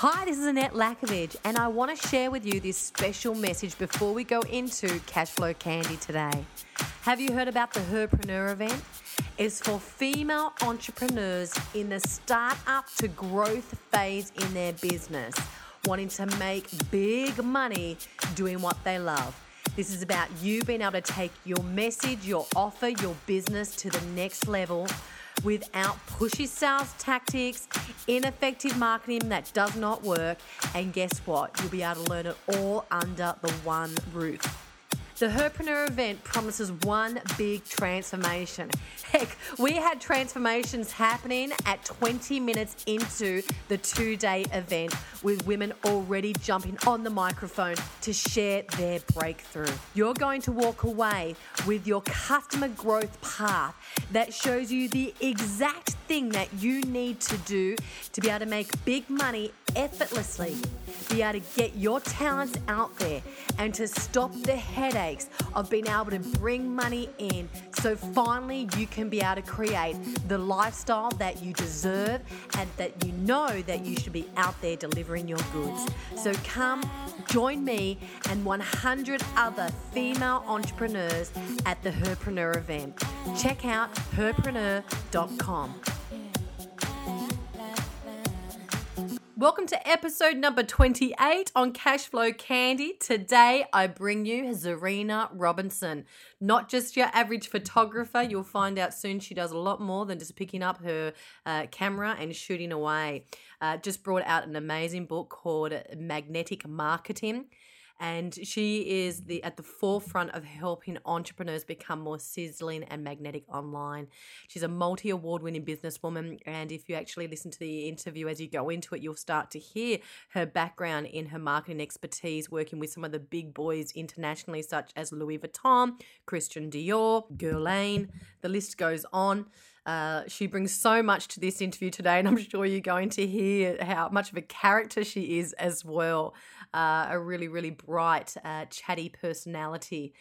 Hi, this is Annette Lakovich, and I want to share with you this special message before we go into Cashflow Candy today. Have you heard about the Herpreneur event? It's for female entrepreneurs in the start-up to growth phase in their business, wanting to make big money doing what they love. This is about you being able to take your message, your offer, your business to the next level without pushy sales tactics, ineffective marketing that does not work. And guess what? You'll be able to learn it all under the one roof. The Herpreneur event promises one big transformation. Heck, we had transformations happening at 20 minutes into the two day event with women already jumping on the microphone to share their breakthrough. You're going to walk away with your customer growth path that shows you the exact thing that you need to do to be able to make big money effortlessly, be able to get your talents out there and to stop the headaches of being able to bring money in so finally you can be able to create the lifestyle that you deserve and that you know that you should be out there delivering your goods. So come join me and 100 other female entrepreneurs at the Herpreneur event. Check out herpreneur.com. Welcome to episode number 28 on Cashflow Candy. Today I bring you Zarina Robinson. Not just your average photographer, you'll find out soon she does a lot more than just picking up her uh, camera and shooting away. Uh, just brought out an amazing book called Magnetic Marketing and she is the at the forefront of helping entrepreneurs become more sizzling and magnetic online. She's a multi award winning businesswoman, and if you actually listen to the interview as you go into it, you'll start to hear her background in her marketing expertise, working with some of the big boys internationally, such as Louis Vuitton, Christian Dior, Guerlain. The list goes on. Uh, she brings so much to this interview today, and I'm sure you're going to hear how much of a character she is as well. Uh, a really, really bright, uh, chatty personality.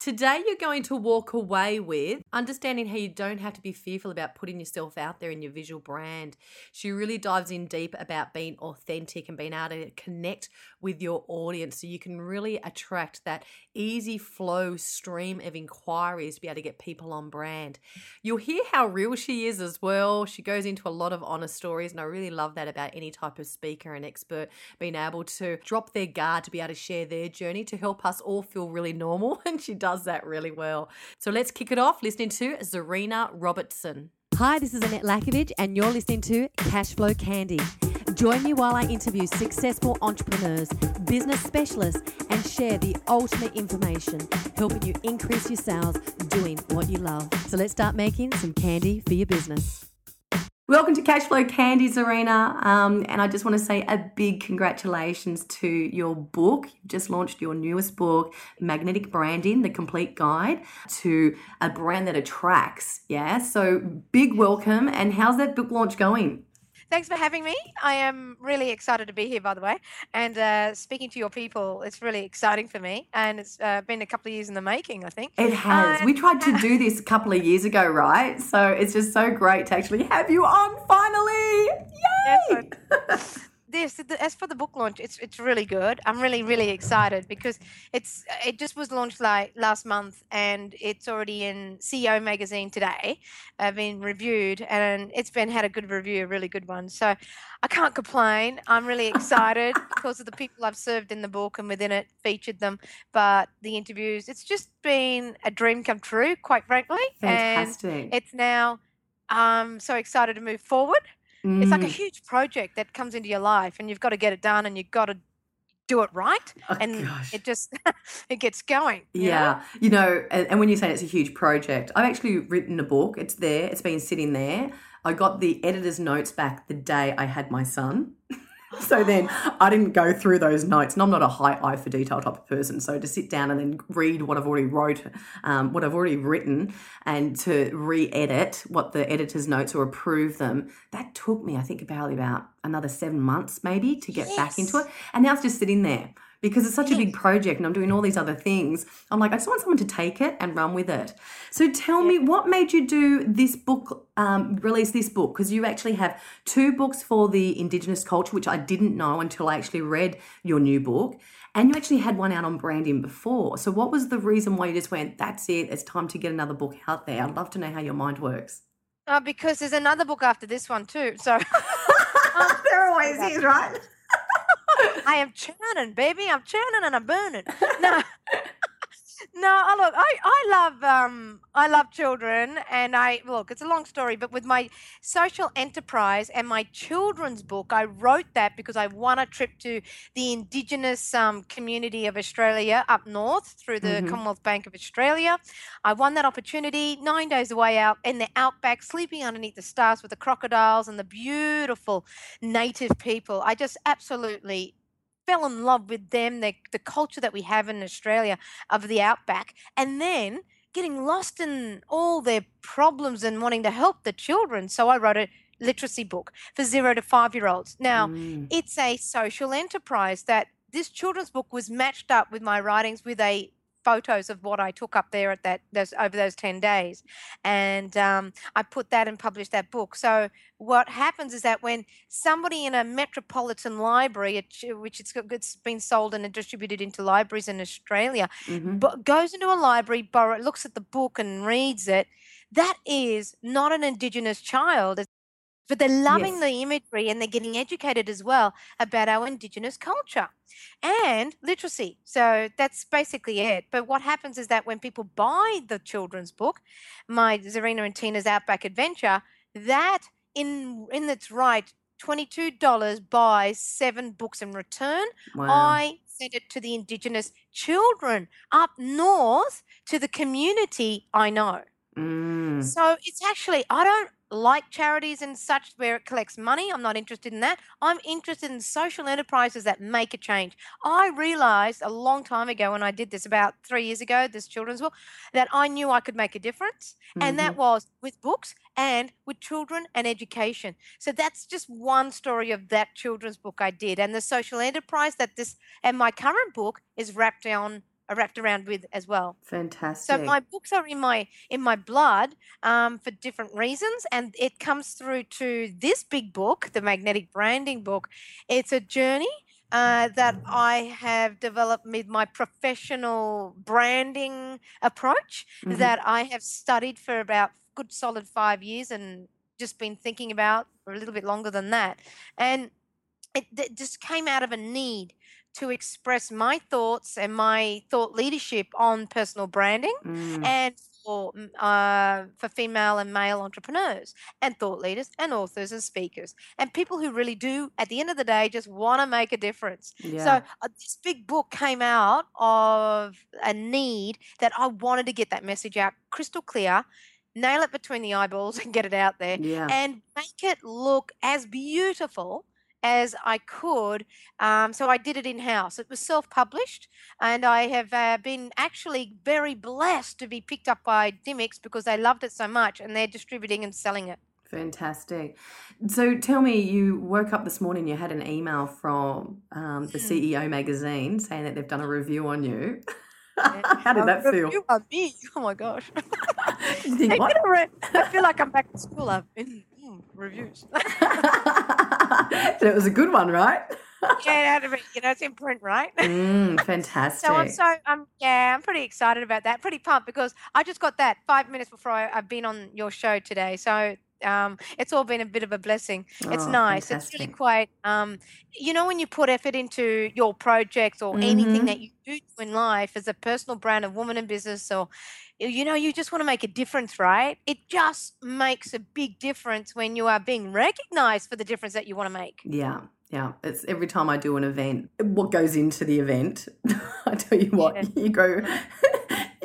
Today, you're going to walk away with understanding how you don't have to be fearful about putting yourself out there in your visual brand. She really dives in deep about being authentic and being able to connect with your audience so you can really attract that easy flow stream of inquiries to be able to get people on brand. You'll hear how real she is as well. She goes into a lot of honest stories, and I really love that about any type of speaker and expert being able to drop their guard to be able to share their journey to help us all feel really normal. And she does that really well. So let's kick it off listening to Zarina Robertson. Hi, this is Annette Lakovich, and you're listening to Cashflow Candy. Join me while I interview successful entrepreneurs, business specialists, and share the ultimate information, helping you increase your sales doing what you love. So let's start making some candy for your business. Welcome to Cashflow Candy Zarina. Um, and I just want to say a big congratulations to your book. You've just launched your newest book, Magnetic Branding, the complete guide to a brand that attracts. Yeah. So big welcome. And how's that book launch going? Thanks for having me. I am really excited to be here, by the way, and uh, speaking to your people. It's really exciting for me, and it's uh, been a couple of years in the making. I think it has. Uh, we tried to do this a couple of years ago, right? So it's just so great to actually have you on finally. Yay! Yes, this as for the book launch it's it's really good. I'm really really excited because it's it just was launched like last month and it's already in ceo magazine today uh, been reviewed and it's been had a good review a really good one. So i can't complain. I'm really excited because of the people i've served in the book and within it featured them. But the interviews it's just been a dream come true quite frankly. Fantastic. and it's now i'm so excited to move forward Mm. It's like a mm. huge project that comes into your life, and you've got to get it done, and you've got to do it right, oh, and gosh. it just it gets going. You yeah, know? you know, and, and when you say it's a huge project, I've actually written a book. It's there. It's been sitting there. I got the editor's notes back the day I had my son. so then I didn't go through those notes, and I'm not a high eye for detail type of person. So to sit down and then read what I've already wrote, um, what I've already written, and to re-edit what the editor's notes or approve them, that took me, I think, about about another seven months maybe to get yes. back into it. And now it's just sitting there because it's such a big project and I'm doing all these other things. I'm like, I just want someone to take it and run with it. So tell me, what made you do this book, um, release this book? Because you actually have two books for the Indigenous culture, which I didn't know until I actually read your new book. And you actually had one out on branding before. So what was the reason why you just went, that's it, it's time to get another book out there? I'd love to know how your mind works. Uh, because there's another book after this one too. So there always is, right? I am churning, baby. I'm churning and I'm burning. No, no. oh, Look, I I love um I love children, and I look. It's a long story, but with my social enterprise and my children's book, I wrote that because I won a trip to the Indigenous um, community of Australia up north through the Mhm. Commonwealth Bank of Australia. I won that opportunity. Nine days away out in the outback, sleeping underneath the stars with the crocodiles and the beautiful native people. I just absolutely fell in love with them, the, the culture that we have in Australia of the outback, and then getting lost in all their problems and wanting to help the children. So I wrote a literacy book for zero to five year olds. Now, Mm. it's a social enterprise that this children's book was matched up with my writings with a photos of what I took up there at that those over those 10 days. And um, I put that and published that book. So what happens is that when somebody in a metropolitan library a ch- which it's, got- it's been sold and distributed into libraries in Australia Mhm. but goes into a library borrow looks at the book and reads it that is not an indigenous child but they're loving Yes. the imagery and they're getting educated as well about our indigenous culture and literacy so that's basically it but what happens is that when people buy the children's book my zarina and tina's outback adventure that in in its right $22 buys seven books in return Wow. I sent it to the Indigenous children up north to the community I know. Mm. So it's actually, I don't like charities and such where it collects money. I'm not interested in that. I'm interested in social enterprises that make a change. I realized a long time ago when I did this, about three years ago, this children's book, that I knew I could make a difference. And that mm-hmm. was with books and with children and education. So that's just one story of that children's book I did. And the social enterprise that this and my current book is wrapped on wrapped around with as well. Fantastic. So my books are in my in my blood um, for different reasons, and it comes through to this big book, the Magnetic Branding book. It's a journey uh, that I have developed with my professional branding approach Mhm. that I have studied for about good solid five years and just been thinking about for a little bit longer than that, and it, it just came out of a need to express my thoughts and my thought leadership on personal branding Mm. and for mm, uh, for female and male entrepreneurs and thought leaders and authors and speakers and people who really do at the end of the day just want to make a difference yeah. so uh, this big book came out of a need that i wanted to get that message out crystal clear nail it between the eyeballs and get it out there yeah. and make it look as beautiful as I could. Um, so I did it in house. It was self published, and I have uh, been actually very blessed to be picked up by Dymocks because they loved it so much and they're distributing and selling it. Fantastic. So tell me, you woke up this morning, you had an email from um, the Mm. CEO magazine saying that they've done a review on you. How did that feel? review on me. Oh my gosh. You I, what? get a re- I feel like I'm back in school. I've been mm, reviews. So it was a good one, right? yeah, it had to be, you know, it's in print, right? Mm, fantastic. So I'm so I'm yeah I'm pretty excited about that. Pretty pumped because I just got that five minutes before I, I've been on your show today. So um, it's all been a bit of a blessing. It's Oh, nice. It's really quite um, you know when you put effort into your projects or anything Mhm. that you do in life as a personal brand, a woman in business, or you know you just want to make a difference, right? It just makes a big difference when you are being recognized for the difference that you want to make. Yeah, yeah. It's every time I do an event, what goes into the event, I tell you what, Yeah. you grow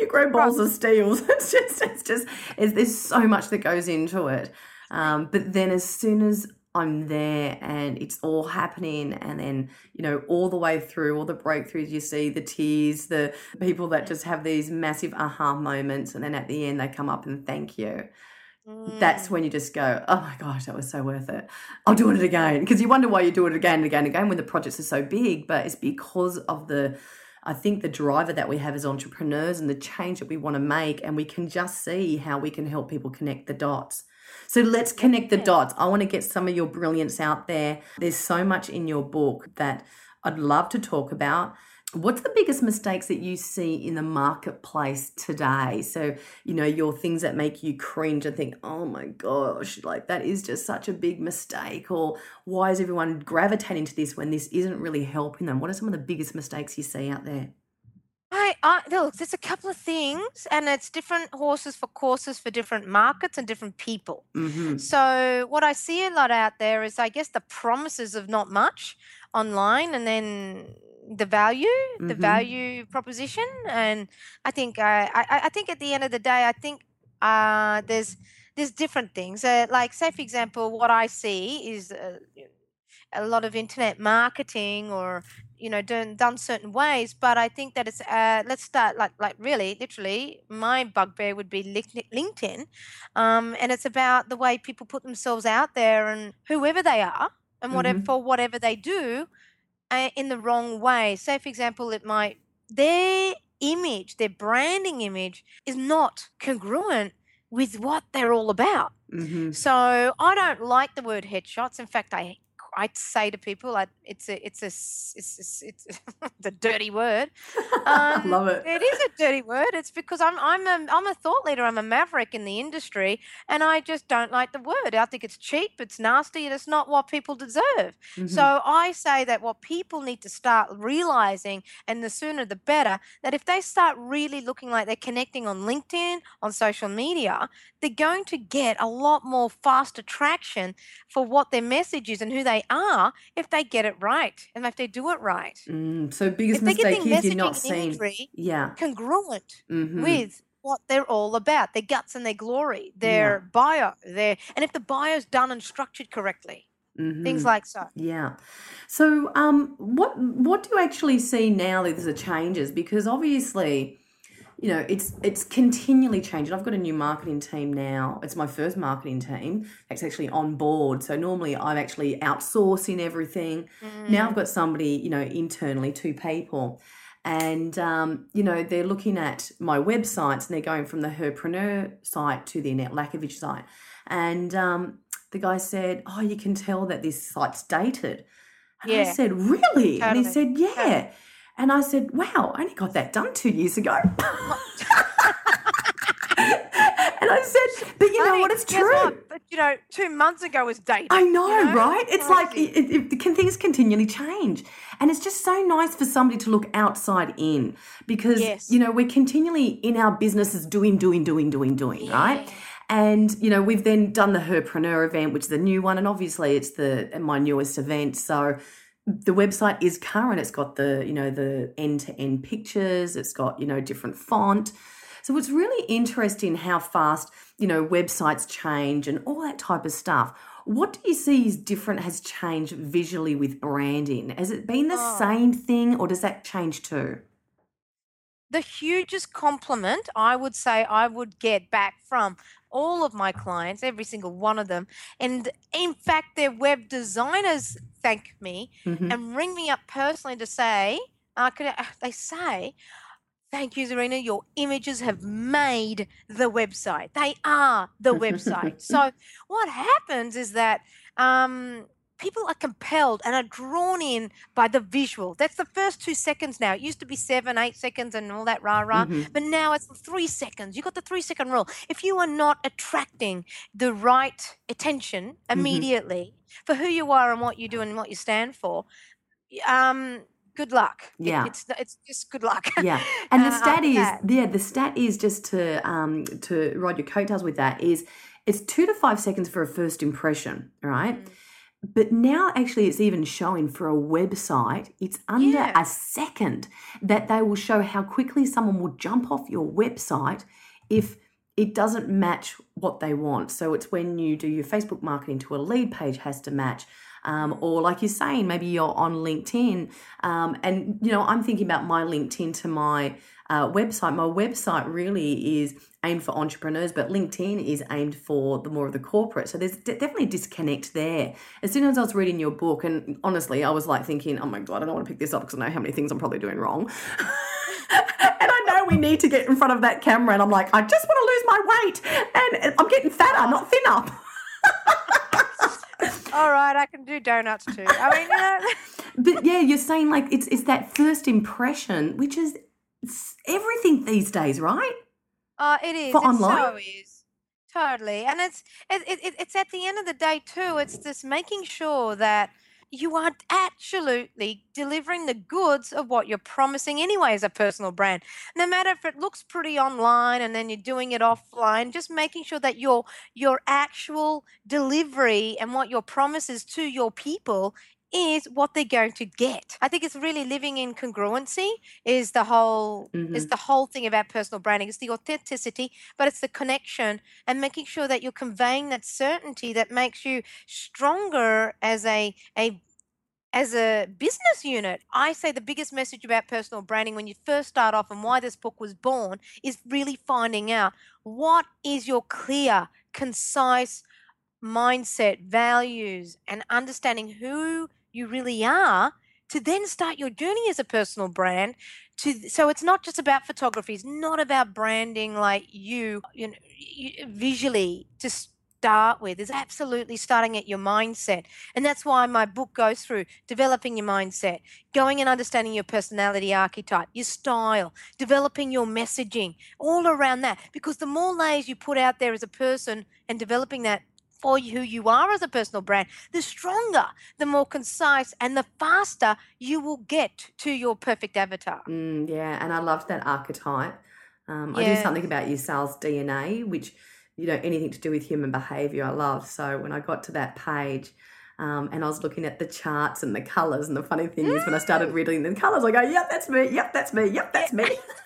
you grow balls of steels. It's just it's just it's, there's so much that goes into it. Um, but then as soon as I'm there and it's all happening and then, you know, all the way through, all the breakthroughs you see, the tears, the people that just have these massive aha moments and then at the end they come up and thank you. that's when you just go, oh my gosh, that was so worth it. I'll do it again. Because you wonder why you do it again and again and again when the projects are so big, but it's because of the, I think the driver that we have as entrepreneurs and the change that we want to make, and we can just see how we can help people connect the dots. So let's connect the dots. I want to get some of your brilliance out there. There's so much in your book that I'd love to talk about. What's the biggest mistakes that you see in the marketplace today? So, you know, your things that make you cringe and think, oh my gosh, like that is just such a big mistake. Or why is everyone gravitating to this when this isn't really helping them? What are some of the biggest mistakes you see out there? I, I look, there's a couple of things, and it's different horses for courses for different markets and different people. Mm-hmm. So what I see a lot out there is, I guess, the promises of not much online, and then the value, the Mhm. value proposition, and I think I, I, I think at the end of the day, I think uh, there's there's different things. Uh, like, say for example, what I see is uh, a lot of internet marketing or you know done done certain ways but i think that it's uh let's start like like really literally my bugbear would be linkedin um and it's about the way people put themselves out there and whoever they are and whatever Mhm. for whatever they do uh, in the wrong way say for example it might their image their branding image is not congruent with what they're all about Mm-hmm. so I don't like the word headshots. In fact, I I say to people, like it's a it's a it's it's, it's the dirty word. Um, Love it. It is a dirty word. It's because I'm I'm a I'm a thought leader. I'm a maverick in the industry, and I just don't like the word. I think it's cheap. It's nasty, and it's not what people deserve. Mhm. So I say that what people need to start realizing, and the sooner the better, that if they start really looking like they're connecting on LinkedIn, on social media, they're going to get a lot more fast attraction for what their message is and who they are if they get it right and if they do it right. Mm, so biggest If mistake is you're not seeing. Yeah. congruent Mm-hmm. with what they're all about, their guts and their glory, their bio, their and if the bio's done and structured correctly, mm-hmm. things like so. Yeah. So, um, what what do you actually see now that there's a changes? Because obviously, you know, it's it's continually changing. I've got a new marketing team now. It's my first marketing team that's actually on board. So normally I'm actually outsourcing everything. Now I've got somebody, you know, internally, two people. And um, you know, they're looking at my websites and they're going from the Herpreneur site to the Annette Lakovich site. And um, the guy said, Oh, you can tell that this site's dated. And I said, Really? And he said, Yeah. Totally. And I said, Wow, I only got that done two years ago. and I said, But you know Honey, what? It's true. what? But, you know, two months ago was dated. I know, you know? right? It's like it, it, can things continually change, and it's just so nice for somebody to look outside in because Yes. you know we're continually in our businesses doing, doing, doing, doing, doing, right? And you know we've then done the Herpreneur event, which is the new one, and obviously it's the my newest event. So the website is current. It's got the you know the end to end pictures. It's got you know different font. So it's really interesting how fast, you know, websites change and all that type of stuff. What do you see is different has changed visually with branding? Has it been the Oh. same thing or does that change too? the hugest compliment I would say I would get back from all of my clients, every single one of them. And in fact, their web designers thank me Mhm. and ring me up personally to say, uh, could I, they say, Thank you, Zarina. Your images have made the website. They are the website. so, what happens is that um, people are compelled and are drawn in by the visual. That's the first two seconds now. It used to be seven, eight seconds, and all that rah rah. Mhm. But now it's three seconds. You got the three second rule. If you are not attracting the right attention immediately for who you are and what you do and what you stand for, um, good luck. It- Yeah. it's it's just good luck. Yeah, and the Uh, stat is that. yeah, the stat is just to um to ride your coattails with that is it's two to five seconds for a first impression, right? Mm. But now actually it's even showing for a website, it's under Yeah. a second that they will show how quickly someone will jump off your website if it doesn't match what they want. So it's when you do your Facebook marketing to a lead page has to match. Um, or like you're saying, maybe you're on LinkedIn, um, and you know I'm thinking about my LinkedIn to my uh, website. My website really is aimed for entrepreneurs, but LinkedIn is aimed for the more of the corporate. So there's de- definitely a disconnect there. As soon as I was reading your book, and honestly, I was like thinking, oh my God, I don't want to pick this up because I know how many things I'm probably doing wrong. and I know we need to get in front of that camera, and I'm like, I just want to lose my weight, and I'm getting fatter, not thinner. All right, I can do donuts too. I mean, you know. but yeah, you're saying like it's it's that first impression, which is everything these days, right? Uh, it is. For it online? so is. Totally. And it's it, it, it- it's at the end of the day too, it's this making sure that you are absolutely delivering the goods of what you're promising anyway as a personal brand. No matter if it looks pretty online and then you're doing it offline, just making sure that your your actual delivery and what your promises to your people is what they're going to get. I think it's really living in congruency is the whole is Mhm. the whole thing about personal branding. It's the authenticity, but it's the connection and making sure that you're conveying that certainty that makes you stronger as a a as a business unit. I say the biggest message about personal branding when you first start off and why this book was born is really finding out what is your clear, concise mindset, values, and understanding who you really are to then start your journey as a personal brand to so it's not just about photography it's not about branding like you you know you, visually to start with is absolutely starting at your mindset and that's why my book goes through developing your mindset going and understanding your personality archetype your style developing your messaging all around that because the more layers you put out there as a person and developing that for who you are as a personal brand, the stronger, the more concise, and the faster you will get to your perfect avatar. Mm, yeah, and I loved that archetype. Um, I do something about your sales DNA, which you know anything to do with human behavior. I love. So when I got to that page. Um, and I was looking at the charts and the colors, and the funny thing is, when I started reading the colors, I go, "Yep, that's me. Yep, that's me. Yep, that's me."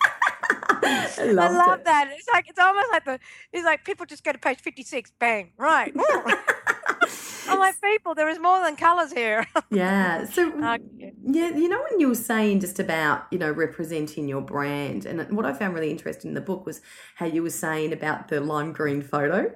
I I love it. that. It's like it's almost like the it's like people just go to page fifty six, bang, right. I'm like people, there is more than colours here. Yeah. So Okay. Yeah, you know when you were saying just about you know representing your brand, and what I found really interesting in the book was how you were saying about the lime green photo.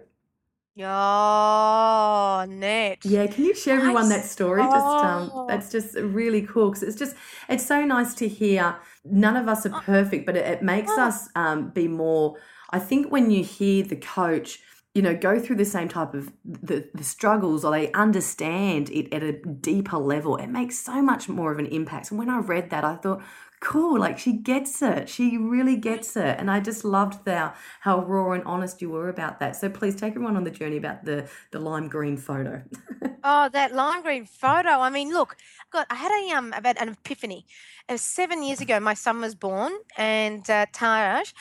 Oh, net. Yeah, can you share everyone that story? Just um, that's just really cool because it's just it's so nice to hear. None of us are perfect, but it, it makes Oh. us um, be more. I think when you hear the coach, you know, go through the same type of the, the struggles, or they understand it at a deeper level, it makes so much more of an impact. And when I read that, I thought. Cool, like she gets it. She really gets it. And I just loved how raw and honest you were about that. So please take everyone on the journey about the the lime green photo. Oh, that lime green photo. I mean, look, God, I had a um about an epiphany. Seven years ago. My son was born, and uh, Taj.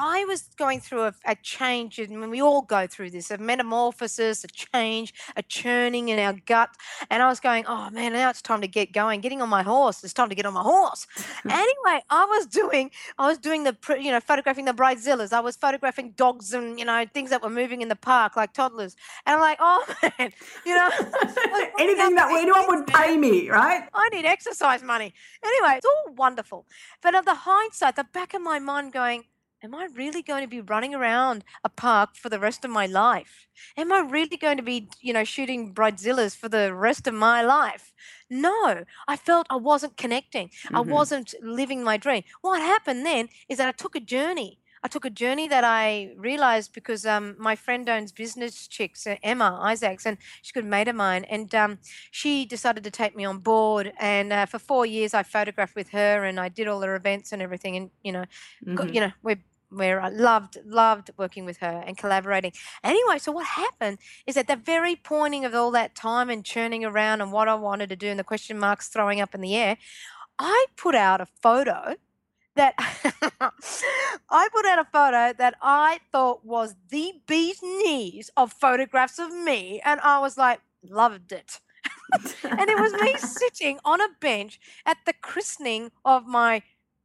I was going through a, a change, and we all go through this, a metamorphosis, a change, a churning in our gut. And I was going, oh man, now it's time to get going, getting on my horse. It's time to get on my horse. anyway, I was doing, I was doing the, you know, photographing the bridezillas. I was photographing dogs and you know things that were moving in the park like toddlers. And I'm like, oh man, you know, Anything that anyone would pay me, right? I need exercise money. Anyway, it's all wonderful. But at the hindsight, the back of my mind going, Am I really going to be running around a park for the rest of my life? Am I really going to be, you know, shooting bridezillas for the rest of my life? No, I felt I wasn't connecting. I Mhm. wasn't living my dream. What happened then is that I took a journey. I took a journey that I realized because um, my friend owns business chicks, uh, Emma Isaacs, and she's a good mate of mine. And um, she decided to take me on board. And uh, for four years, I photographed with her and I did all her events and everything. And, you know, got, Mhm. you know, we're where I loved loved working with her and collaborating. Anyway, so what happened is at the very pointing of all that time and churning around and what I wanted to do and the question marks throwing up in the air, I put out a photo that I put out a photo that I thought was the bee's knees of photographs of me, and I was like, loved it. and it was me sitting on a bench at the christening of my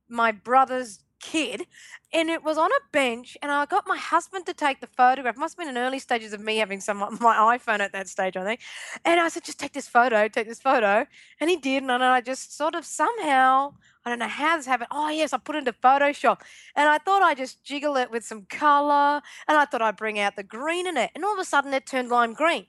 my brother's kid, and it was on a bench, and I got my husband to take the photograph. Must have been in early stages of me having some my iPhone at that stage, I think. And I said, just take this photo, take this photo, and he did, and I just sort of somehow. I don't know how this happened. Oh, yes, I put it into Photoshop. And I thought I'd just jiggle it with some color. And I thought I'd bring out the green in it. And all of a sudden it turned lime green.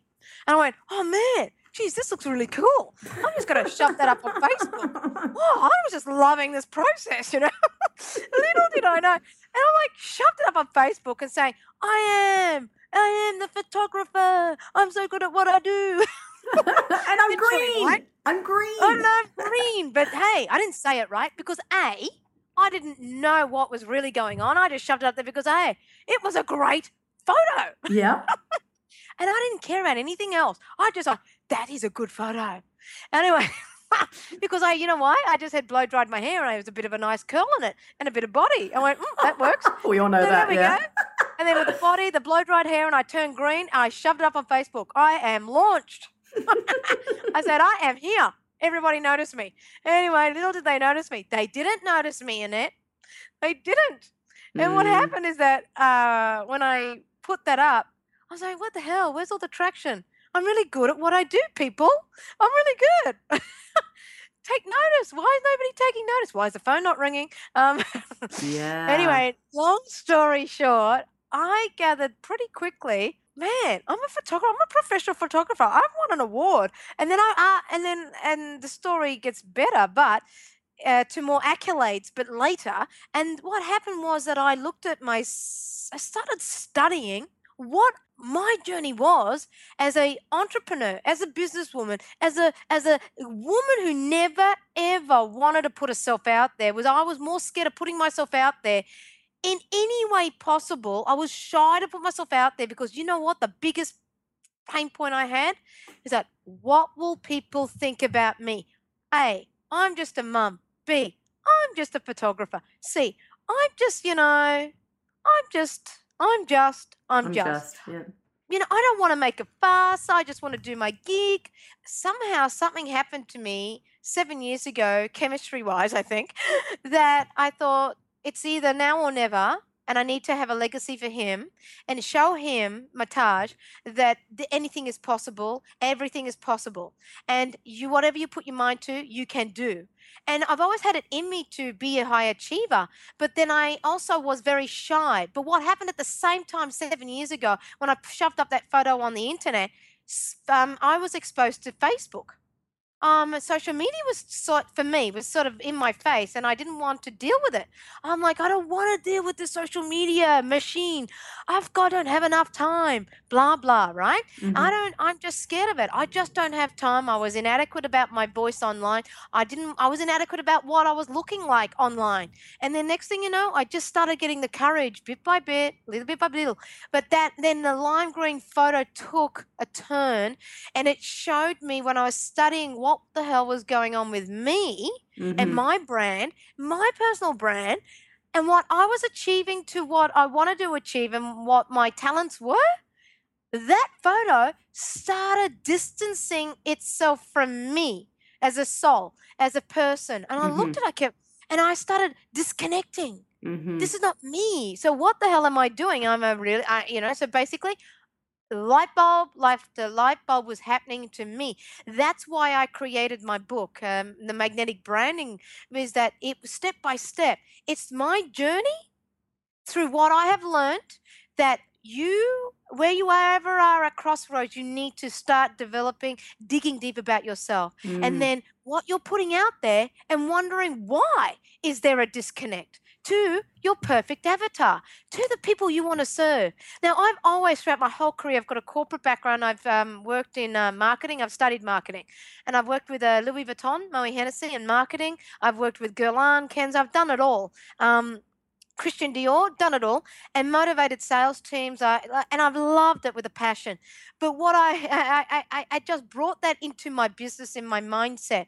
And I went, oh man, geez, this looks really cool. I'm just going to shove that up on Facebook. Oh, I was just loving this process, you know. Little did I know. And I'm like, shoved it up on Facebook and saying, I am, I am the photographer. I'm so good at what I do. and I'm green. Right? I'm green. And I'm green. But hey, I didn't say it right because A, I didn't know what was really going on. I just shoved it up there because A, it was a great photo. Yeah. and I didn't care about anything else. I just thought, that is a good photo. Anyway, because I, you know why? I just had blow dried my hair and I was a bit of a nice curl in it and a bit of body. I went, mm, that works. we all know so that. There we yeah. go. And then with the body, the blow dried hair, and I turned green. I shoved it up on Facebook. I am launched. I said, I am here. Everybody noticed me. Anyway, little did they notice me. They didn't notice me in it. They didn't. And mm. what happened is that uh, when I put that up, I was like, what the hell? Where's all the traction? I'm really good at what I do, people. I'm really good. Take notice. Why is nobody taking notice? Why is the phone not ringing? Um, yeah. Anyway, long story short, I gathered pretty quickly man, I'm a photographer. I'm a professional photographer. I've won an award, and then I uh, and then and the story gets better, but. Uh, to more accolades, but later. And what happened was that I looked at my, I started studying what my journey was as a entrepreneur as a businesswoman as a as a woman who never ever wanted to put herself out there was i was more scared of putting myself out there in any way possible. I was shy to put myself out there because you know what? The biggest pain point I had is that what will people think about me? A, I'm just a mum. B, I'm just a photographer. C, I'm just, you know, I'm just, I'm just, I'm, I'm just. just yeah. You know, I don't want to make a fuss. I just want to do my gig. Somehow something happened to me seven years ago, chemistry wise, I think, that I thought, it's either now or never and I need to have a legacy for him and show him, Mataj, that anything is possible, everything is possible. And you, whatever you put your mind to, you can do. And I've always had it in me to be a high achiever, but then I also was very shy. But what happened at the same time seven years ago when I shoved up that photo on the internet, um, I was exposed to Facebook um, social media was sort for me was sort of in my face, and I didn't want to deal with it. I'm like, I don't want to deal with the social media machine. I've got don't have enough time. Blah blah. Right? Mm-hmm. I don't. I'm just scared of it. I just don't have time. I was inadequate about my voice online. I didn't. I was inadequate about what I was looking like online. And then next thing you know, I just started getting the courage, bit by bit, little bit by little. But that then the lime green photo took a turn, and it showed me when I was studying what what the hell was going on with me mm-hmm. and my brand, my personal brand, and what I was achieving to what I wanted to achieve and what my talents were, that photo started distancing itself from me as a soul, as a person. And I mm-hmm. looked at it, I kept, and I started disconnecting. Mm-hmm. This is not me. So what the hell am I doing? I'm a really, I, you know. So basically, light bulb like the light bulb was happening to me. That's why i created my book um, the magnetic branding is that it step by step. It's my journey through what i have learned that you where you ever are at crossroads you need to start developing digging deep about yourself. Mm. and then what you're putting out there and wondering why is there a disconnect to your perfect avatar, to the people you want to serve. Now, I've always, throughout my whole career, I've got a corporate background. I've um, worked in uh, marketing, I've studied marketing, and I've worked with uh, Louis Vuitton, Moët Hennessy in marketing. I've worked with Guerlain, Kenzo, I've done it all. Um, Christian Dior, done it all, and motivated sales teams. I, and I've loved it with a passion. But what I, I, I, I just brought that into my business, in my mindset,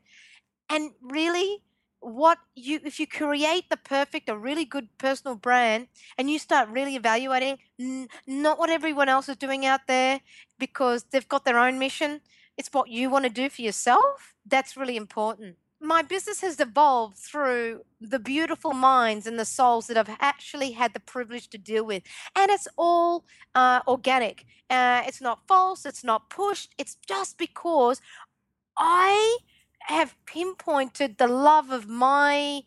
and really what you if you create the perfect a really good personal brand and you start really evaluating n- not what everyone else is doing out there because they've got their own mission it's what you want to do for yourself that's really important my business has evolved through the beautiful minds and the souls that I've actually had the privilege to deal with. And it's all uh, organic. Uh, it's not false, it's not pushed. It's just because I have pinpointed the love of my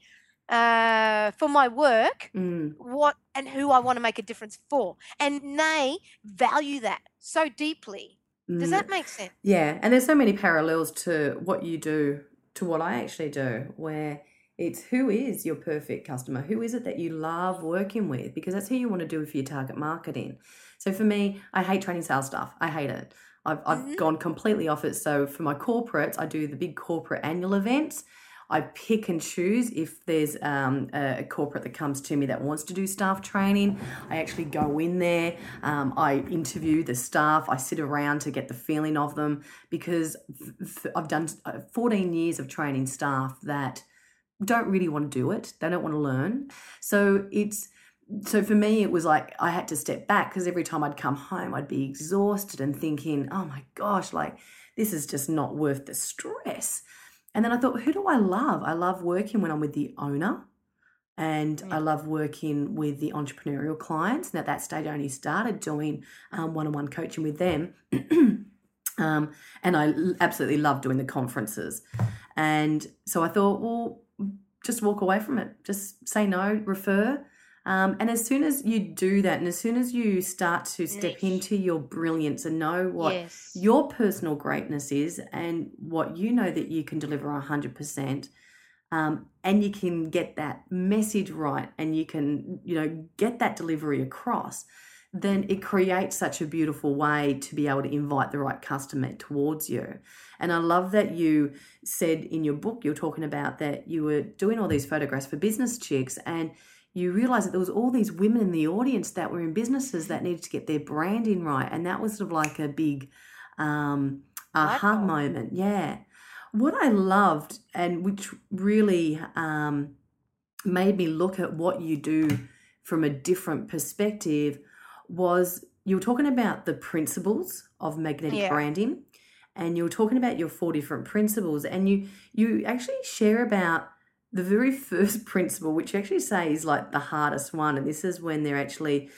uh, for my work, Mm. what and who I want to make a difference for, and they value that so deeply. Does Mm. that make sense? Yeah, and there's so many parallels to what you do to what I actually do, where it's who is your perfect customer? Who is it that you love working with? Because that's who you want to do for your target marketing. So for me, I hate training sales stuff. I hate it. I've, I've Mhm. gone completely off it. So for my corporates, I do the big corporate annual events. I pick and choose if there's um, a a corporate that comes to me that wants to do staff training. I actually go in there, um, I interview the staff, I sit around to get the feeling of them because I've done uh, 14 years of training staff that don't really want to do it, they don't want to learn. So it's so for me, it was like I had to step back because every time I'd come home, I'd be exhausted and thinking, oh my gosh, like this is just not worth the stress. And then I thought, who do I love? I love working when I'm with the owner and I love working with the entrepreneurial clients. And at that stage, I only started doing one on one coaching with them. um, and i absolutely love doing the conferences. And so I thought, well, just walk away from it, just say no, refer. Um, and as soon as you do that, and as soon as you start to step into your brilliance and know what yes. your personal greatness is and what you know that you can deliver 100% um, and you can get that message right and you can you know get that delivery across then it creates such a beautiful way to be able to invite the right customer towards you and i love that you said in your book you're talking about that you were doing all these photographs for business chicks and you realized that there was all these women in the audience that were in businesses that needed to get their branding right and that was sort of like a big um aha moment yeah what i loved and which really um made me look at what you do from a different perspective was you were talking about the principles of magnetic Yeah. branding and you were talking about your four different principles and you you actually share about the very first principle which you actually say is like the hardest one and this is when they're actually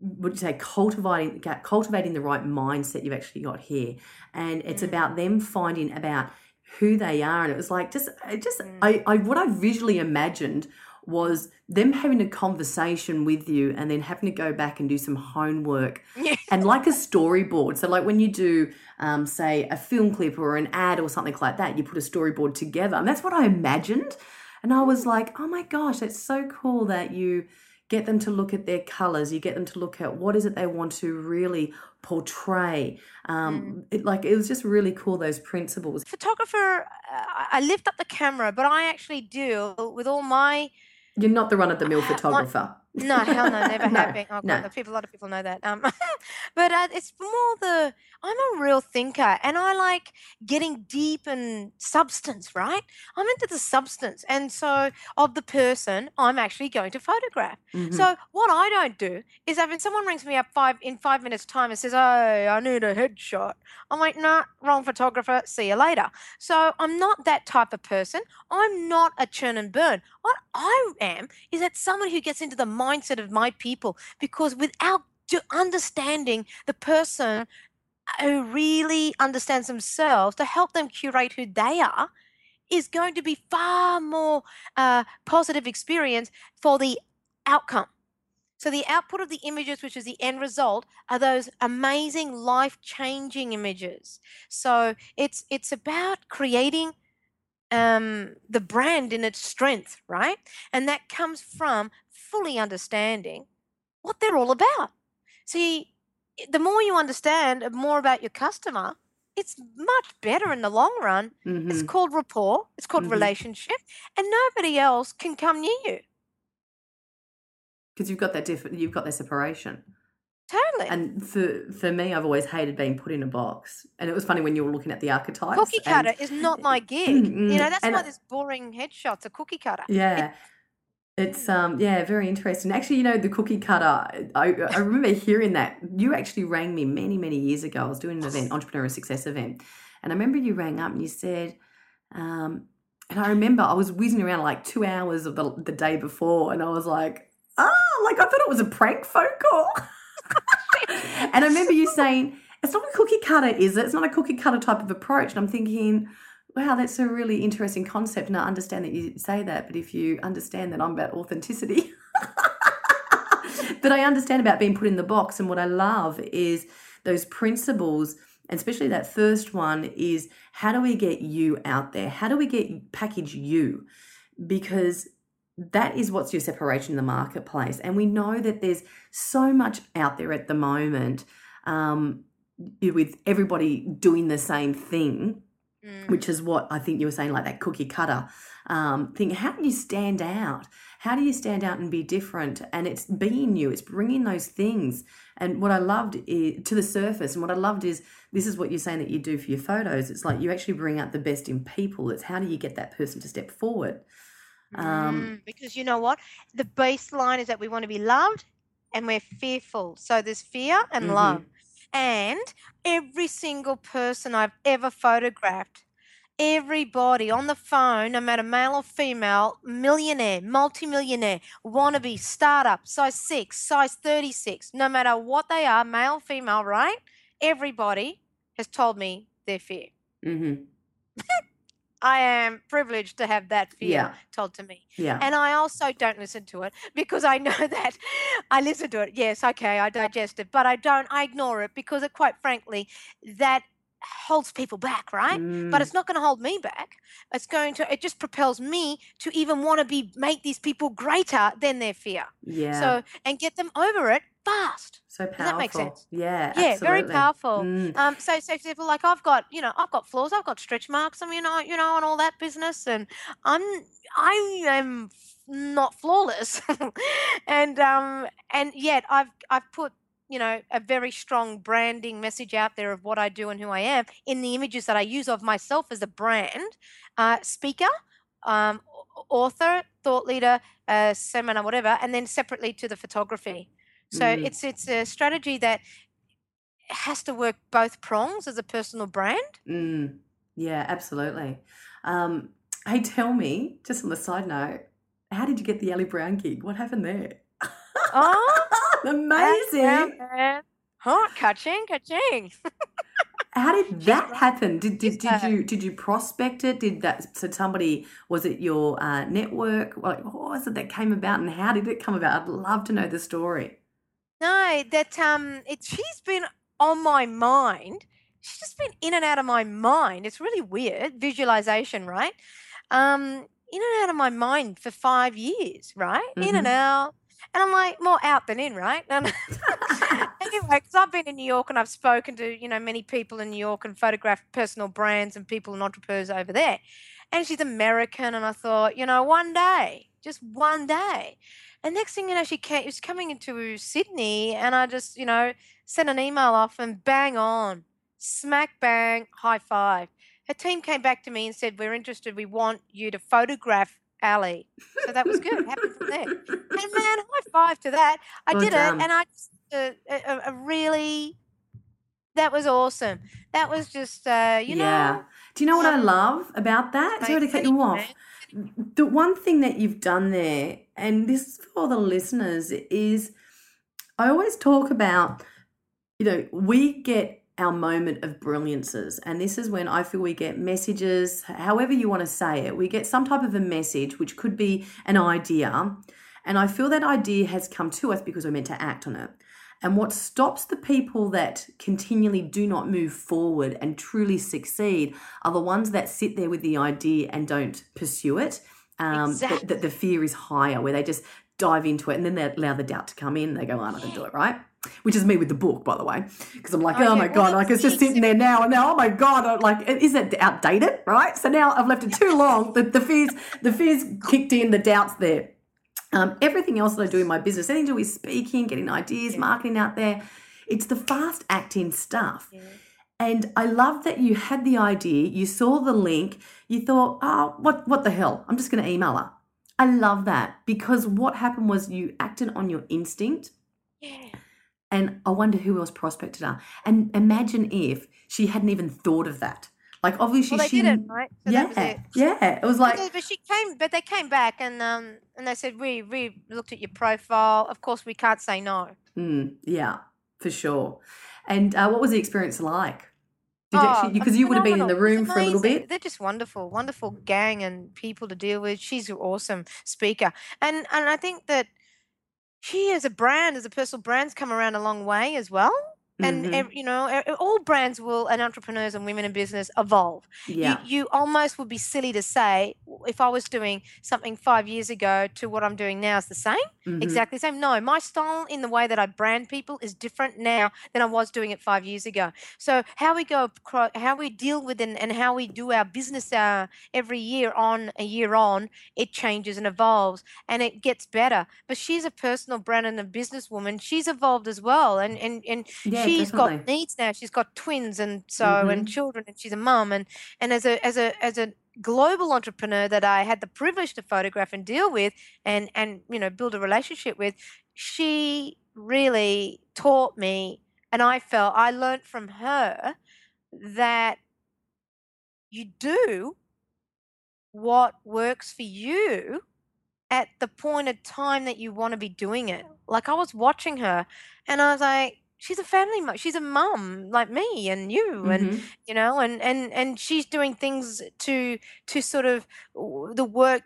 would you say cultivating cultivating the right mindset you've actually got here and it's Mm. about them finding about who they are and it was like just it just Mm. I, I what i visually imagined was them having a conversation with you and then having to go back and do some homework Yeah. and like a storyboard so like when you do um, say a film clip or an ad or something like that you put a storyboard together and that's what i imagined and i was like oh my gosh that's so cool that you get them to look at their colors. You get them to look at what is it they want to really portray. Um, it, like it was just really cool those principles. Photographer, uh, I lift up the camera, but I actually deal with all my you're not the run-of-the-mill photographer No, hell no, never No, have been. Oh, God, no. the people, a lot of people know that. Um, but uh, it's more the I'm a real thinker, and I like getting deep in substance. Right? I'm into the substance, and so of the person I'm actually going to photograph. Mhm. So what I don't do is that when someone rings me up five in five minutes time and says, "Oh, I need a headshot," I'm like, "Nah, wrong photographer. See you later." So I'm not that type of person. I'm not a churn and burn. What I am is that someone who gets into the mindset of my people because without understanding the person who really understands themselves to help them curate who they are is going to be far more uh, positive experience for the outcome. So the output of the images, which is the end result, are those amazing life-changing images. So it's it's about creating um, the brand in its strength, right? And that comes from fully understanding what they're all about. See, the more you understand more about your customer, it's much better in the long run. It's Mhm. called rapport, it's called Mhm. relationship, and nobody else can come near you. because you've got that different you've got that separation Totally. and for for me i've always hated being put in a box and it was funny when you were looking at the archetypes cookie and- cutter is not my gig. You know, that's and why I- this boring headshots are cookie cutter. yeah it's um yeah very interesting actually you know the cookie cutter I, I remember hearing that you actually rang me many many years ago i was doing an event entrepreneurial success event and i remember you rang up and you said um And I remember I was whizzing around like two hours of the, the day before, and I was like, ah, like I thought it was a prank phone call. and I remember you saying, it's not a cookie cutter, is it? It's not a cookie cutter type of approach. And I'm thinking, wow, that's a really interesting concept. And I understand that you say that, but if you understand that I'm about authenticity, but I understand about being put in the box. And what I love is those principles, and especially that first one is how do we get you out there? How do we get package you? Because that is what's your separation in the marketplace. And we know that there's so much out there at the moment um, with everybody doing the same thing, mm. which is what I think you were saying, like that cookie cutter um, thing. How do you stand out? How do you stand out and be different? And it's being you, it's bringing those things. And what I loved is, to the surface, and what I loved is this is what you're saying that you do for your photos. It's like you actually bring out the best in people. It's how do you get that person to step forward? Um, mm, because you know what? The baseline is that we want to be loved and we're fearful. So there's fear and mm-hmm. love. And every single person I've ever photographed, everybody on the phone, no matter male or female, millionaire, multimillionaire, wannabe, startup, size six, size 36, no matter what they are, male, female, right? Everybody has told me their fear. Mm-hmm. I am privileged to have that fear yeah. told to me. Yeah. And I also don't listen to it because I know that I listen to it. Yes, okay, I digest it, but I don't, I ignore it because it, quite frankly, that holds people back, right? Mm. But it's not going to hold me back. It's going to, it just propels me to even want to be, make these people greater than their fear. Yeah. So, and get them over it fast. So powerful. Does that make sense? Yeah, yeah, absolutely. very powerful. Mm. Um, so, so example, like I've got, you know, I've got flaws, I've got stretch marks, I mean, you know, you know, and all that business, and I'm, I am not flawless, and um, and yet I've I've put you know a very strong branding message out there of what I do and who I am in the images that I use of myself as a brand uh, speaker, um, author, thought leader, uh, seminar, whatever, and then separately to the photography. So mm. it's it's a strategy that has to work both prongs as a personal brand. Mm. Yeah, absolutely. Um, hey, tell me, just on the side note, how did you get the Ali Brown gig? What happened there? Oh, amazing! Huh, catching, catching. How did that happen? Did did, did you did you prospect it? Did that so somebody was it your uh, network? Like what was it that came about, and how did it come about? I'd love to know the story. No, that um, it, she's been on my mind. She's just been in and out of my mind. It's really weird visualization, right? Um, in and out of my mind for five years, right? Mm-hmm. In and mm-hmm. out, and I'm like more out than in, right? And anyway, because I've been in New York and I've spoken to you know many people in New York and photographed personal brands and people and entrepreneurs over there. And she's American, and I thought, you know, one day, just one day, and next thing you know, she came, was coming into Sydney, and I just, you know, sent an email off and bang on, smack bang, high five. Her team came back to me and said, We're interested. We want you to photograph Ali. So that was good. Happened from there. And man, high five to that. I well did done. it, and I just, uh, a, a, really, that was awesome. That was just, uh, you know. Yeah. Do you know what I love about that? Sorry to cut you off the one thing that you've done there, and this is for the listeners, is I always talk about, you know, we get our moment of brilliances. And this is when I feel we get messages, however you want to say it, we get some type of a message, which could be an idea. And I feel that idea has come to us because we're meant to act on it. And what stops the people that continually do not move forward and truly succeed are the ones that sit there with the idea and don't pursue it. Um, exactly. that, the fear is higher, where they just dive into it and then they allow the doubt to come in. They go, oh, I'm not going to do it, right? Which is me with the book, by the way, because I'm like, oh, oh my god, like it's just sitting there now, and now, oh my god, like is it outdated, right? So now I've left it too long. The, the fears, the fears kicked in, the doubts there. Um, everything else that I do in my business, anything to do with speaking, getting ideas, yeah. marketing out there, it's the fast acting stuff. Yeah. And I love that you had the idea, you saw the link, you thought, oh, what, what the hell? I'm just going to email her. I love that because what happened was you acted on your instinct. Yeah. And I wonder who else prospected her. And imagine if she hadn't even thought of that. Like obviously Well, she didn't, right? So yeah, that was it. yeah. It was like but, they, but she came, but they came back and um and they said we we looked at your profile. Of course, we can't say no. mm, yeah, for sure. And uh, what was the experience like? Did you Oh, because you would have been in the room for a little bit? They're just wonderful, wonderful gang and people to deal with. She's an awesome speaker, and and I think that she as a brand, as a personal brand's come around a long way as well. And Mhm. you know, all brands will, and entrepreneurs and women in business evolve. Yeah. You, you almost would be silly to say if I was doing something five years ago to what I'm doing now is the same, mhm. exactly the same. No, my style in the way that I brand people is different now than I was doing it five years ago. So how we go, how we deal with and, and how we do our business uh, every year on a year on, it changes and evolves and it gets better. But she's a personal brand and a businesswoman. She's evolved as well, and and and Yeah, she's definitely. got needs now. She's got twins and so and mm-hmm. children, and she's a mum. And and as a as a as a global entrepreneur that I had the privilege to photograph and deal with, and and you know build a relationship with, she really taught me, and I felt I learned from her that you do what works for you at the point of time that you want to be doing it. Like I was watching her and I was like, she's a family. She's a mum like me and you and Mhm. you know and and and she's doing things to to sort of the work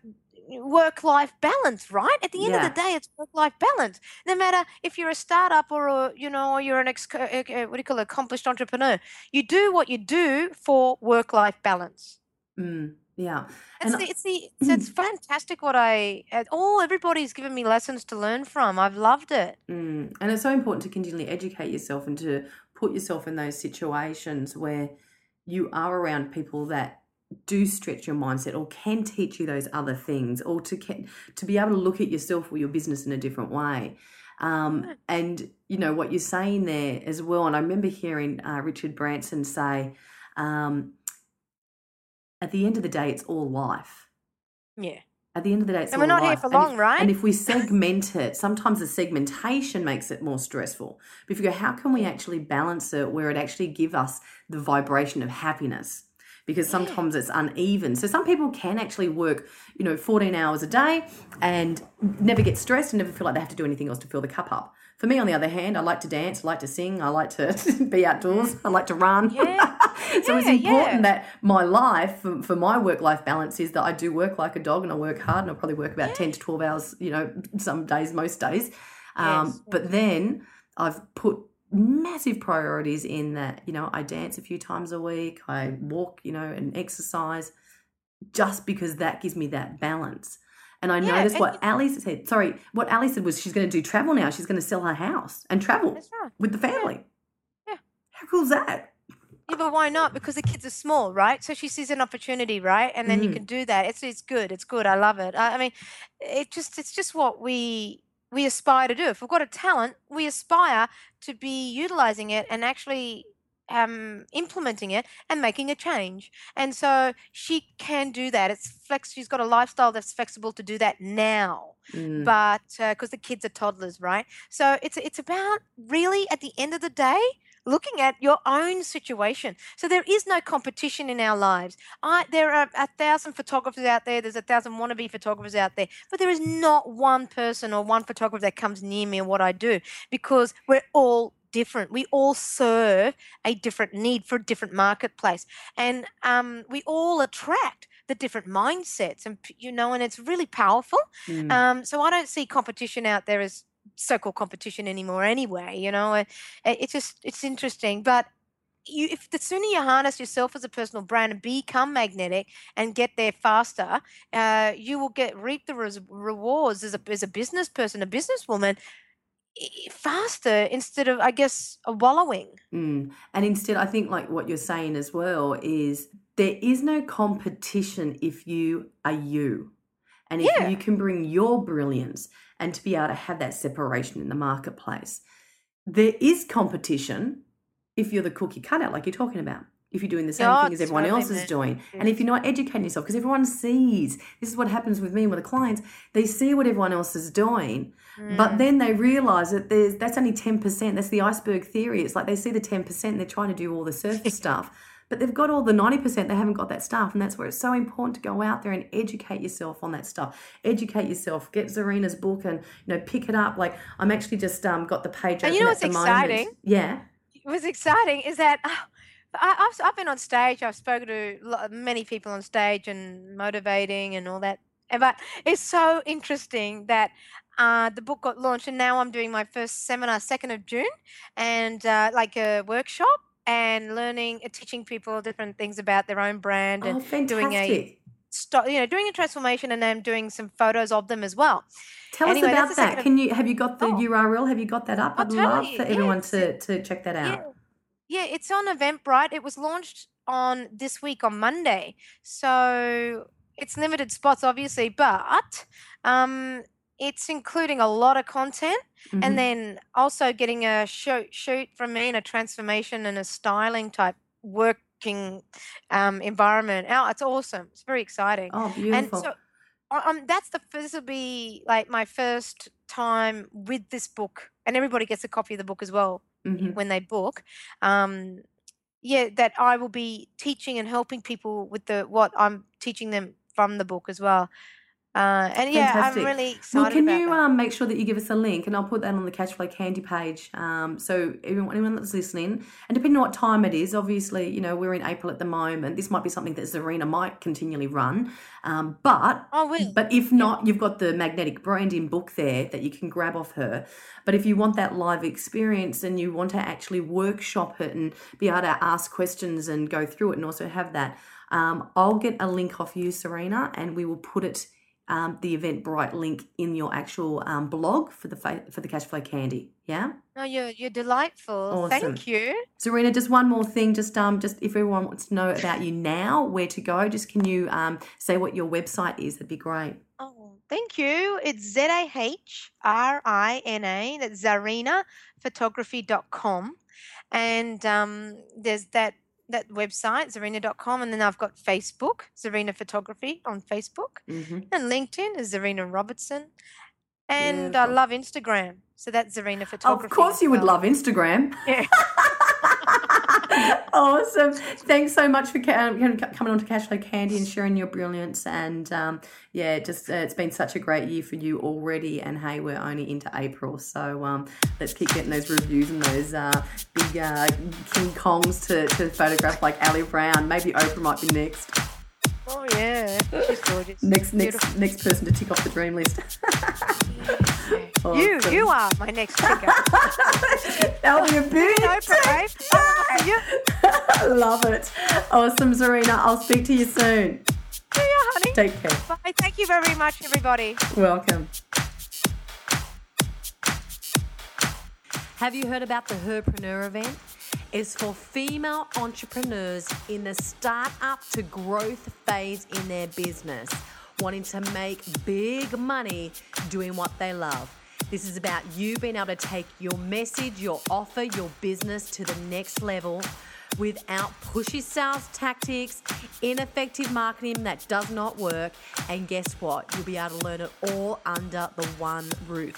work life balance right at the end of the day it's work life balance no matter if you're a startup or a you know or you're an ex- uh, uh, what do you call it accomplished entrepreneur you do what you do for work life balance Mm, yeah. it's And the, it's the it's, it's fantastic what I uh, all everybody's given me lessons to learn from. I've loved it. Mm. And it's so important to continually educate yourself and to put yourself in those situations where you are around people that do stretch your mindset or can teach you those other things or to ca- to be able to look at yourself or your business in a different way. Um, Yeah. and you know what you're saying there as well. And I remember hearing uh, Richard Branson say, um, "At the end of the day, it's all life. Yeah, At the end of the day, it's and we're not here life. for And if- long, right? and if we segment it, sometimes the segmentation makes it more stressful. But if you go, how can we actually balance it where it actually give us the vibration of happiness? Because Yeah. sometimes it's uneven. So some people can actually work, you know, 14 hours a day and never get stressed and never feel like they have to do anything else to fill the cup up. For me, on the other hand, I like to dance, I like to sing, I like to be outdoors, I like to run. Yeah. So it's important yeah. that my life, for, for my work life balance, is that I do work like a dog and I work hard and I probably work about 10 to 12 hours, you know, some days, most days. Um, Yes. But then I've put massive priorities in that, you know, I dance a few times a week, I walk, you know, and exercise just because that gives me that balance. And I Yeah, noticed what Ali said. Sorry, what Ali said was she's going to do travel now. She's going to sell her house and travel right. with the family. Yeah. How cool is that? Yeah, but why not? Because the kids are small, right? So she sees an opportunity, right? And then you Mhm. can do that. It's it's good. It's good. I love it. I, I mean, it just it's just what we we aspire to do. If we've got a talent, we aspire to be utilizing it and actually um implementing it and making a change. And so she can do that. It's flex. She's got a lifestyle that's flexible to do that now Mm, but because the kids are toddlers, right? So it's it's about really at the end of the day looking at your own situation. So there is no competition in our lives. I there are a thousand photographers out there. There's a thousand wannabe photographers out there, but there is not one person or one photographer that comes near me and what I do because we're all different. We all serve a different need for a different marketplace, and um, we all attract the different mindsets, and you know, and it's really powerful. mm. Um, so I don't see competition out there as so-called competition anymore. Anyway, you know, it, it's just it's interesting, but. You, if the sooner you harness yourself as a personal brand and become magnetic and get there faster, uh, you will get reap the res- rewards as a as a business person, a businesswoman, faster instead of I guess a wallowing. Mm. And instead, I think like what you're saying as well is there is no competition if you are you. And if Yeah. you can bring your brilliance and to be able to have that separation in the marketplace, there is competition if you're the cookie cutout, like you're talking about. If you're doing the same Yeah, thing as everyone else is doing. And if you're not educating yourself, because everyone sees, this is what happens with me and with the clients, they see what everyone else is doing, Mm. but then they realize that there's that's only 10%. That's the iceberg theory. It's like they see the 10% and they're trying to do all the surface stuff. But they've got all the 90%, they haven't got that stuff. And that's where it's so important to go out there and educate yourself on that stuff. Educate yourself, get Zarina's book and, you know, pick it up. Like I'm actually just um, got the page And you know what's exciting? Moment. Yeah. What's exciting is that oh, I, have I've been on stage, I've spoken to many people on stage and motivating and all that. But it's so interesting that uh, the book got launched, and now I'm doing my first seminar, second of June, and uh, like a workshop and learning, uh, teaching people different things about their own brand oh, and fantastic. doing a stop, you know, doing a transformation and then doing some photos of them as well. Tell anyway, us about that. Can you have you got the oh. URL? Have you got that up? I'd love for everyone to, to check that out. Yeah. yeah, it's on Eventbrite. It was launched on this week on Monday. So it's limited spots obviously, but um it's including a lot of content mm-hmm. and then also getting a shoot shoot from me in a transformation and a styling type working um, environment. Oh, it's awesome. It's very exciting. Oh, beautiful. And so um, that's the this will be like my first time with this book, and everybody gets a copy of the book as well mm-hmm. when they book. Um, yeah, that I will be teaching and helping people with the what I'm teaching them from the book as well. Uh, and yeah, Fantastic. I'm really excited. Well, can you um, make sure that you give us a link, and I'll put that on the Cashflow Candy page. Um, so everyone, anyone that's listening, and depending on what time it is, obviously, you know, we're in April at the moment. This might be something that Zarina might continually run, um, but oh, but if not, yeah. you've got the magnetic branding book there that you can grab off her. But if you want that live experience and you want to actually workshop it and be able to ask questions and go through it, and also have that, um, I'll get a link off you, Zarina, and we will put it um, the Eventbrite link in your actual um, blog for the fa- for the Cashflow Candy. Yeah. No, you're you're delightful. Awesome. Thank you. Zarina, just one more thing. Just um, just if everyone wants to know about you now, where to go, just can you um say what your website is? That'd be great. Oh, thank you. It's Z A H R I N A. That's zahrinaphotography.com. And um, there's that that website, zarina.com, and then I've got Facebook, Zarina Photography on Facebook, mm-hmm. and LinkedIn is Zarina Robertson. And Beautiful. I love Instagram. So that's Zarina Photography. Of course, you would love Instagram. Yeah. awesome. Thanks so much for coming on to Cashflow Candy and sharing your brilliance. And um, yeah, just uh, it's been such a great year for you already. And hey, we're only into April, so um, let's keep getting those reviews and those uh, big uh, King Kongs to, to photograph like Ali Brown. Maybe Oprah might be next. Oh yeah, she's gorgeous. Next, next, next person to tick off the dream list. awesome. You, you are my next ticker. That'll be a big Love it. Awesome, Zarina. I'll speak to you soon. See ya, honey. Take care. Bye. Thank you very much, everybody. Welcome. Have you heard about the Herpreneur event? is for female entrepreneurs in the start-up to growth phase in their business, wanting to make big money doing what they love. This is about you being able to take your message, your offer, your business to the next level without pushy sales tactics, ineffective marketing that does not work. And guess what? You'll be able to learn it all under the one roof.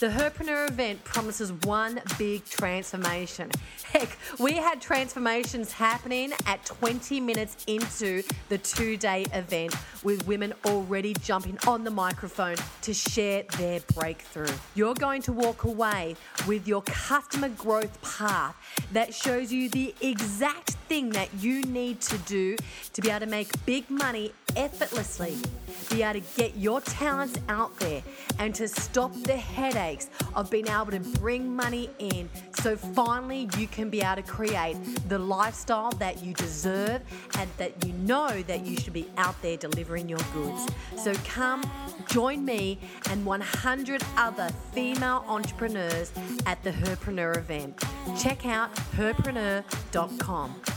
The Herpreneur event promises one big transformation. Heck, we had transformations happening at 20 minutes into the two day event with women already jumping on the microphone to share their breakthrough. You're going to walk away with your customer growth path that shows you the exact thing that you need to do to be able to make big money effortlessly, be able to get your talents out there and to stop the headaches of being able to bring money in so finally you can be able to create the lifestyle that you deserve and that you know that you should be out there delivering your goods. So come join me and 100 other female entrepreneurs at the Herpreneur event. Check out herpreneur.com.